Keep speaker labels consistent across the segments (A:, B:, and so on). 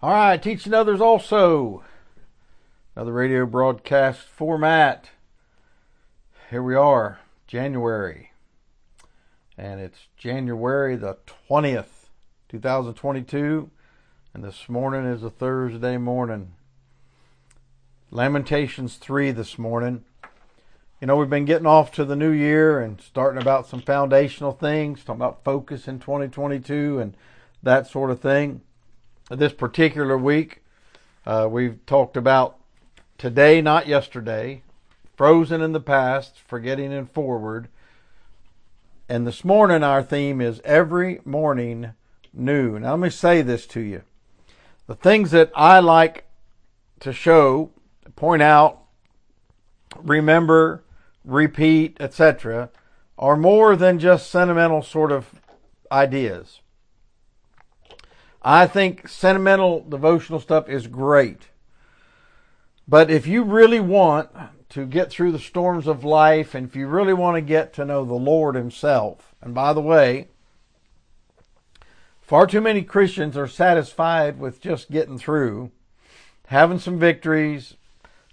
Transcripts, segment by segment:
A: All right, teaching others also. Another radio broadcast format. Here we are, January. And it's January the 20th, 2022. And this morning is a Thursday morning. Lamentations 3 this morning. You know, we've been getting off to the new year and starting about some foundational things, talking about focus in 2022 and that sort of thing. This particular week, uh, we've talked about today, not yesterday, frozen in the past, forgetting in forward. And this morning, our theme is every morning new. Now, let me say this to you. The things that I like to show, point out, remember, repeat, etc., are more than just sentimental sort of ideas. I think sentimental devotional stuff is great. But if you really want to get through the storms of life and if you really want to get to know the Lord Himself, and by the way, far too many Christians are satisfied with just getting through, having some victories,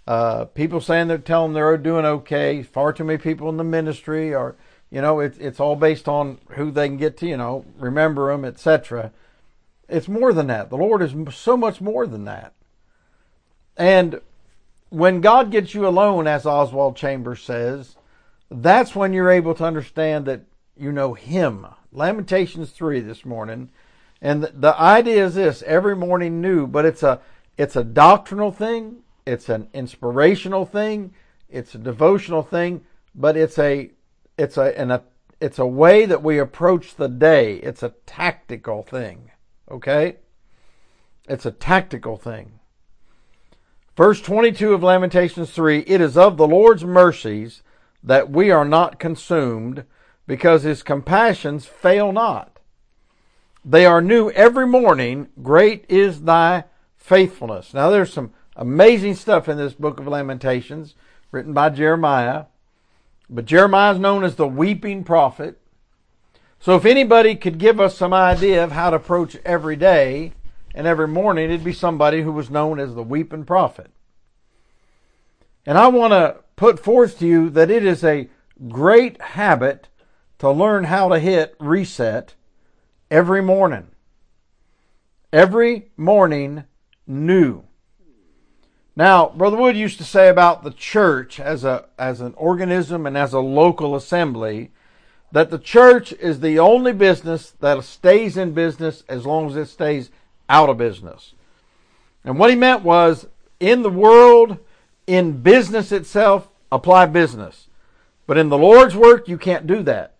A: uh, people saying they're telling they're doing okay. Far too many people in the ministry are, you know, it's all based on who they can get to, you know, remember them, etc. It's more than that. The Lord is so much more than that. And when God gets you alone, as Oswald Chambers says, that's when you're able to understand that you know Him. Lamentations 3 this morning. And the idea is this every morning new, but it's a it's a doctrinal thing, it's an inspirational thing, it's a devotional thing, but it's a it's a an a it's a way that we approach the day. It's a tactical thing. Okay? It's a tactical thing. Verse 22 of Lamentations 3 It is of the Lord's mercies that we are not consumed, because his compassions fail not. They are new every morning. Great is thy faithfulness. Now, there's some amazing stuff in this book of Lamentations written by Jeremiah. But Jeremiah is known as the weeping prophet. So if anybody could give us some idea of how to approach every day and every morning, it'd be somebody who was known as the weeping prophet. And I want to put forth to you that it is a great habit to learn how to hit reset every morning. Every morning new. Now, Brother Wood used to say about the church as a as an organism and as a local assembly that the church is the only business that stays in business as long as it stays out of business. And what he meant was in the world, in business itself, apply business. But in the Lord's work, you can't do that.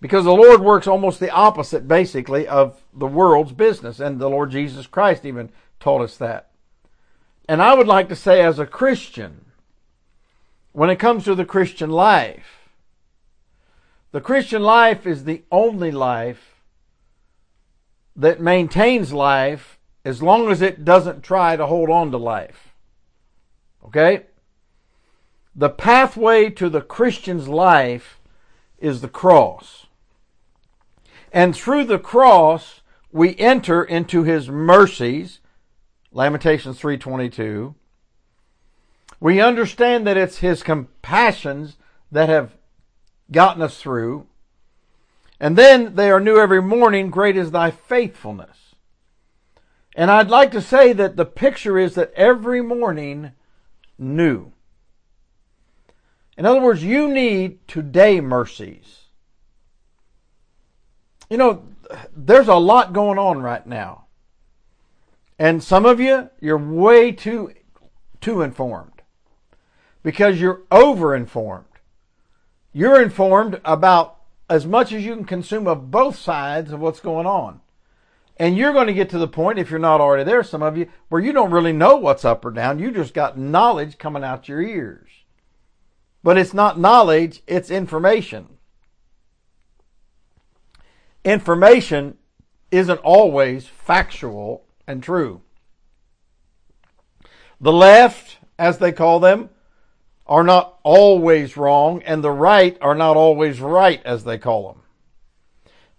A: Because the Lord works almost the opposite, basically, of the world's business. And the Lord Jesus Christ even taught us that. And I would like to say, as a Christian, when it comes to the Christian life, the Christian life is the only life that maintains life as long as it doesn't try to hold on to life. Okay? The pathway to the Christian's life is the cross. And through the cross, we enter into his mercies, Lamentations 3:22. We understand that it's his compassions that have gotten us through. And then they are new every morning. Great is thy faithfulness. And I'd like to say that the picture is that every morning new. In other words, you need today mercies. You know, there's a lot going on right now. And some of you, you're way too too informed because you're over informed. You're informed about as much as you can consume of both sides of what's going on. And you're going to get to the point, if you're not already there, some of you, where you don't really know what's up or down. You just got knowledge coming out your ears. But it's not knowledge, it's information. Information isn't always factual and true. The left, as they call them, are not always wrong, and the right are not always right, as they call them.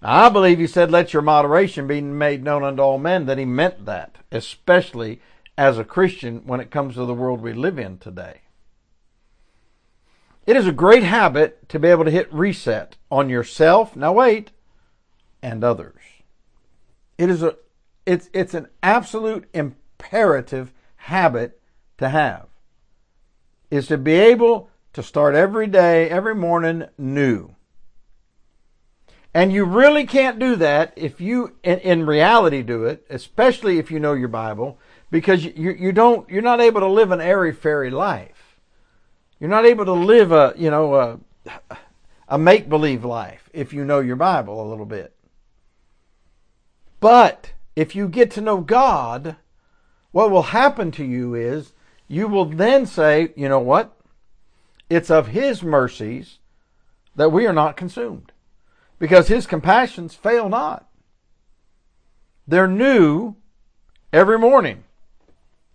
A: I believe he said, let your moderation be made known unto all men, that he meant that, especially as a Christian when it comes to the world we live in today. It is a great habit to be able to hit reset on yourself, now wait, and others. It is a, it's, it's an absolute imperative habit to have, is to be able to start every day, every morning new. And you really can't do that if you, in, in, reality, do it, especially if you know your Bible, because you, you don't, you're not able to live an airy fairy life. You're not able to live a, you know, a, a make believe life if you know your Bible a little bit. But if you get to know God, what will happen to you is you will then say, you know what? It's of His mercies that we are not consumed because His compassions fail not. They're new every morning.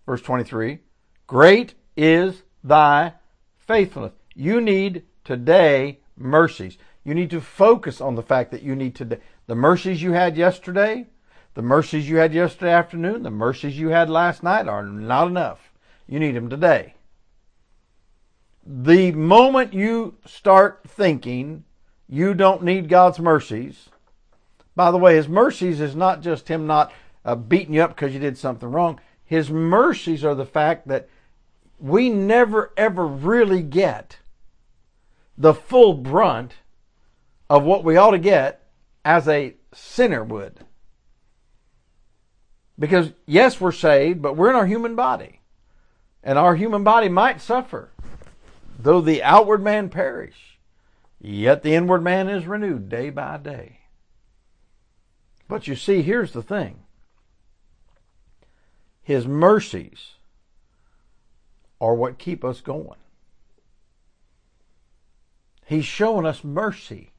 A: Verse 23 Great is thy faithfulness. You need today mercies. You need to focus on the fact that you need today. The mercies you had yesterday, the mercies you had yesterday afternoon, the mercies you had last night are not enough. You need them today. The moment you start thinking you don't need God's mercies, by the way, His mercies is not just Him not uh, beating you up because you did something wrong. His mercies are the fact that we never ever really get the full brunt of what we ought to get as a sinner would. Because, yes, we're saved, but we're in our human body. And our human body might suffer. Though the outward man perish, yet the inward man is renewed day by day. But you see, here's the thing His mercies are what keep us going. He's showing us mercy.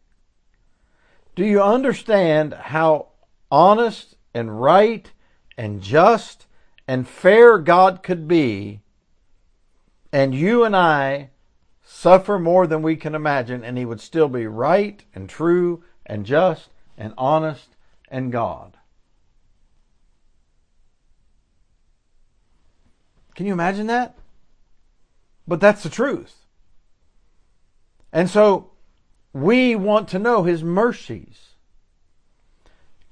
A: Do you understand how honest and right and just and fair God could be, and you and I suffer more than we can imagine, and He would still be right and true and just and honest and God. Can you imagine that? But that's the truth. And so we want to know His mercies.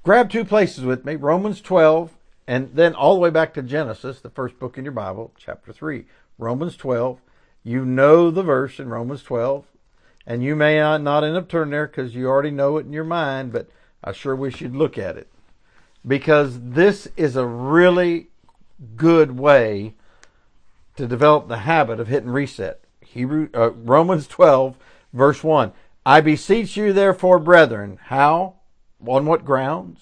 A: Grab two places with me Romans 12 and then all the way back to Genesis, the first book in your Bible, chapter 3, Romans 12. You know the verse in Romans 12, and you may not end up turning there because you already know it in your mind, but I sure wish you'd look at it. Because this is a really good way to develop the habit of hitting reset. Hebrew uh, Romans 12, verse 1. I beseech you, therefore, brethren, how? On what grounds?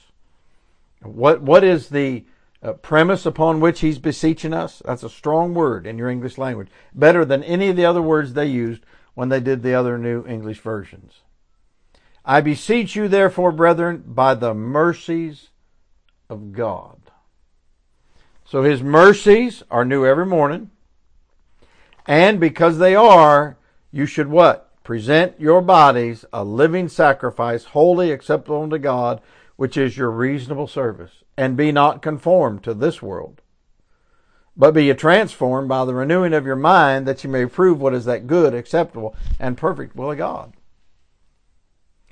A: What what is the uh, premise upon which he's beseeching us? That's a strong word in your English language, better than any of the other words they used when they did the other New English versions. I beseech you, therefore, brethren, by the mercies of God. So his mercies are new every morning. And because they are, you should what? Present your bodies a living sacrifice, holy, acceptable unto God, which is your reasonable service, and be not conformed to this world, but be ye transformed by the renewing of your mind, that you may prove what is that good, acceptable, and perfect will of God.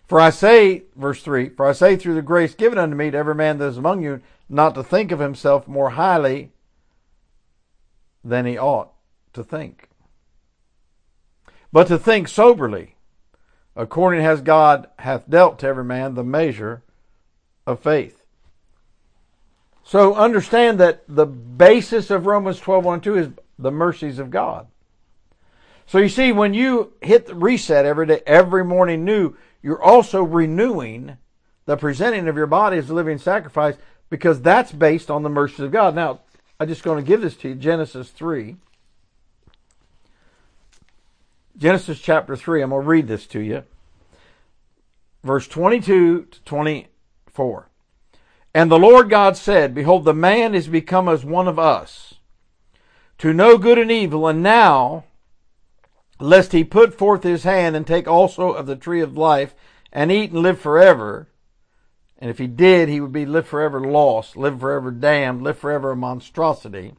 A: For I say, verse 3, For I say through the grace given unto me to every man that is among you, not to think of himself more highly than he ought to think, but to think soberly, according as God hath dealt to every man the measure of faith. So understand that the basis of Romans 12, 1 2 is the mercies of God. So you see, when you hit the reset every day, every morning new, you're also renewing the presenting of your body as a living sacrifice because that's based on the mercies of God. Now, I'm just going to give this to you Genesis 3. Genesis chapter 3, I'm going to read this to you. Verse 22 to 20, 4. And the Lord God said, Behold, the man is become as one of us, to know good and evil, and now, lest he put forth his hand and take also of the tree of life, and eat and live forever. And if he did, he would be live forever lost, live forever damned, live forever a monstrosity.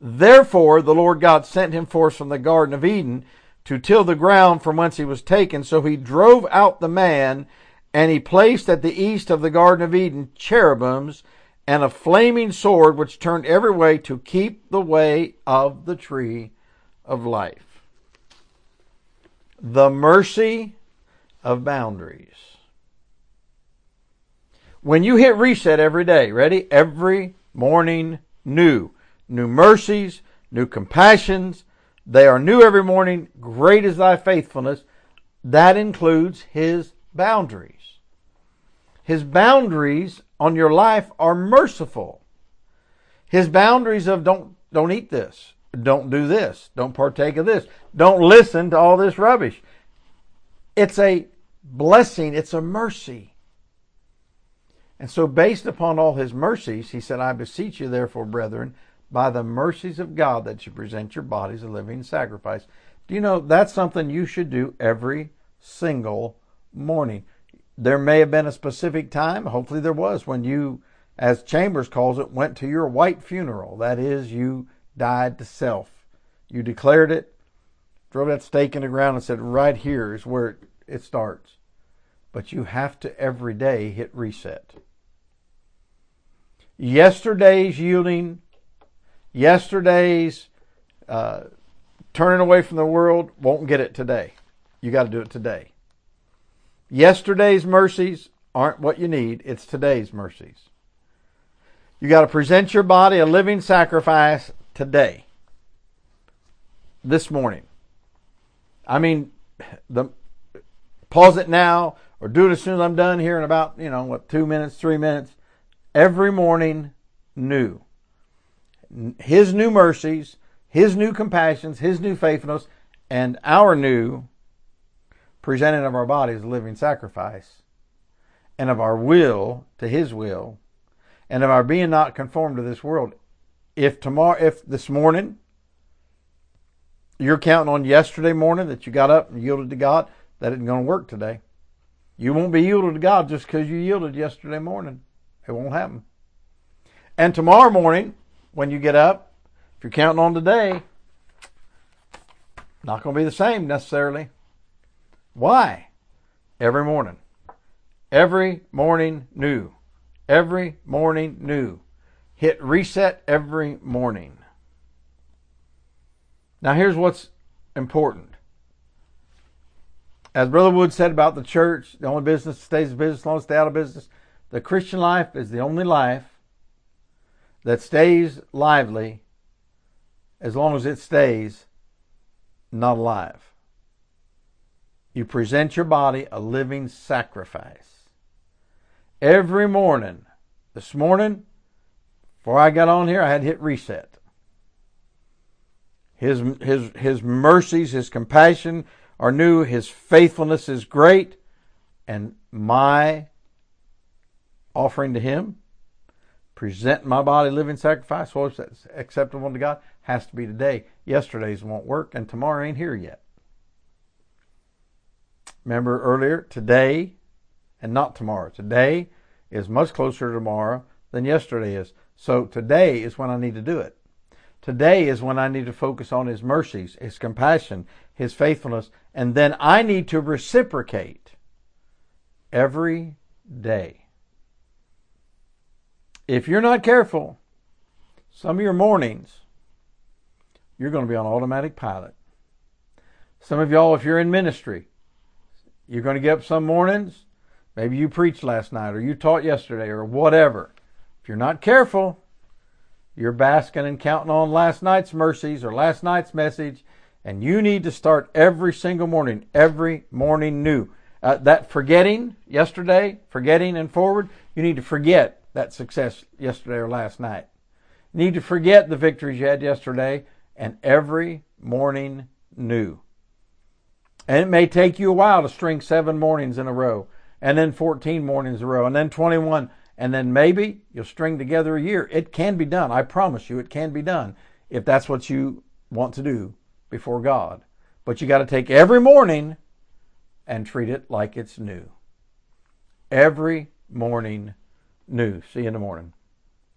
A: Therefore, the Lord God sent him forth from the Garden of Eden to till the ground from whence he was taken. So he drove out the man, and he placed at the east of the Garden of Eden cherubims and a flaming sword which turned every way to keep the way of the tree of life. The mercy of boundaries. When you hit reset every day, ready? Every morning new. New mercies, new compassions. They are new every morning. Great is thy faithfulness. That includes his boundaries. His boundaries on your life are merciful. His boundaries of don't don't eat this, don't do this, don't partake of this, don't listen to all this rubbish. It's a blessing, it's a mercy. And so based upon all his mercies, he said, I beseech you therefore, brethren, by the mercies of God that you present your bodies a living sacrifice. Do you know that's something you should do every single morning? There may have been a specific time, hopefully there was, when you, as Chambers calls it, went to your white funeral. That is, you died to self. You declared it, drove that stake in the ground, and said, Right here is where it starts. But you have to every day hit reset. Yesterday's yielding Yesterday's uh, turning away from the world won't get it today. You got to do it today. Yesterday's mercies aren't what you need, it's today's mercies. You got to present your body a living sacrifice today. This morning. I mean, the pause it now or do it as soon as I'm done here in about, you know, what, two minutes, three minutes. Every morning, new. His new mercies, His new compassions, His new faithfulness, and our new presenting of our bodies a living sacrifice, and of our will to His will, and of our being not conformed to this world. If tomorrow, if this morning, you're counting on yesterday morning that you got up and yielded to God, that isn't going to work today. You won't be yielded to God just because you yielded yesterday morning. It won't happen. And tomorrow morning, when you get up. If you're counting on today, not going to be the same necessarily. Why? Every morning. Every morning new. Every morning new. Hit reset every morning. Now, here's what's important. As Brother Wood said about the church, the only business that stays in business long as stay out of business. The Christian life is the only life that stays lively as long as it stays not alive. You present your body a living sacrifice. Every morning, this morning, before I got on here, I had hit reset. His, his, his mercies, his compassion are new, his faithfulness is great, and my offering to him present my body living sacrifice, what's acceptable to God, has to be today. Yesterday's won't work, and tomorrow ain't here yet. Remember earlier, today and not tomorrow. Today is much closer to tomorrow than yesterday is. So today is when I need to do it. Today is when I need to focus on His mercies, His compassion, His faithfulness, and then I need to reciprocate every day. If you're not careful, some of your mornings, you're going to be on automatic pilot. Some of y'all, if you're in ministry, you're going to get up some mornings. Maybe you preached last night or you taught yesterday or whatever. If you're not careful, you're basking and counting on last night's mercies or last night's message, and you need to start every single morning, every morning new. Uh, that forgetting yesterday, forgetting and forward, you need to forget that success yesterday or last night. You Need to forget the victories you had yesterday and every morning new. And it may take you a while to string seven mornings in a row, and then 14 mornings in a row, and then 21, and then maybe you'll string together a year. It can be done. I promise you, it can be done if that's what you want to do before God. But you got to take every morning and treat it like it's new. every morning new. See you in the morning.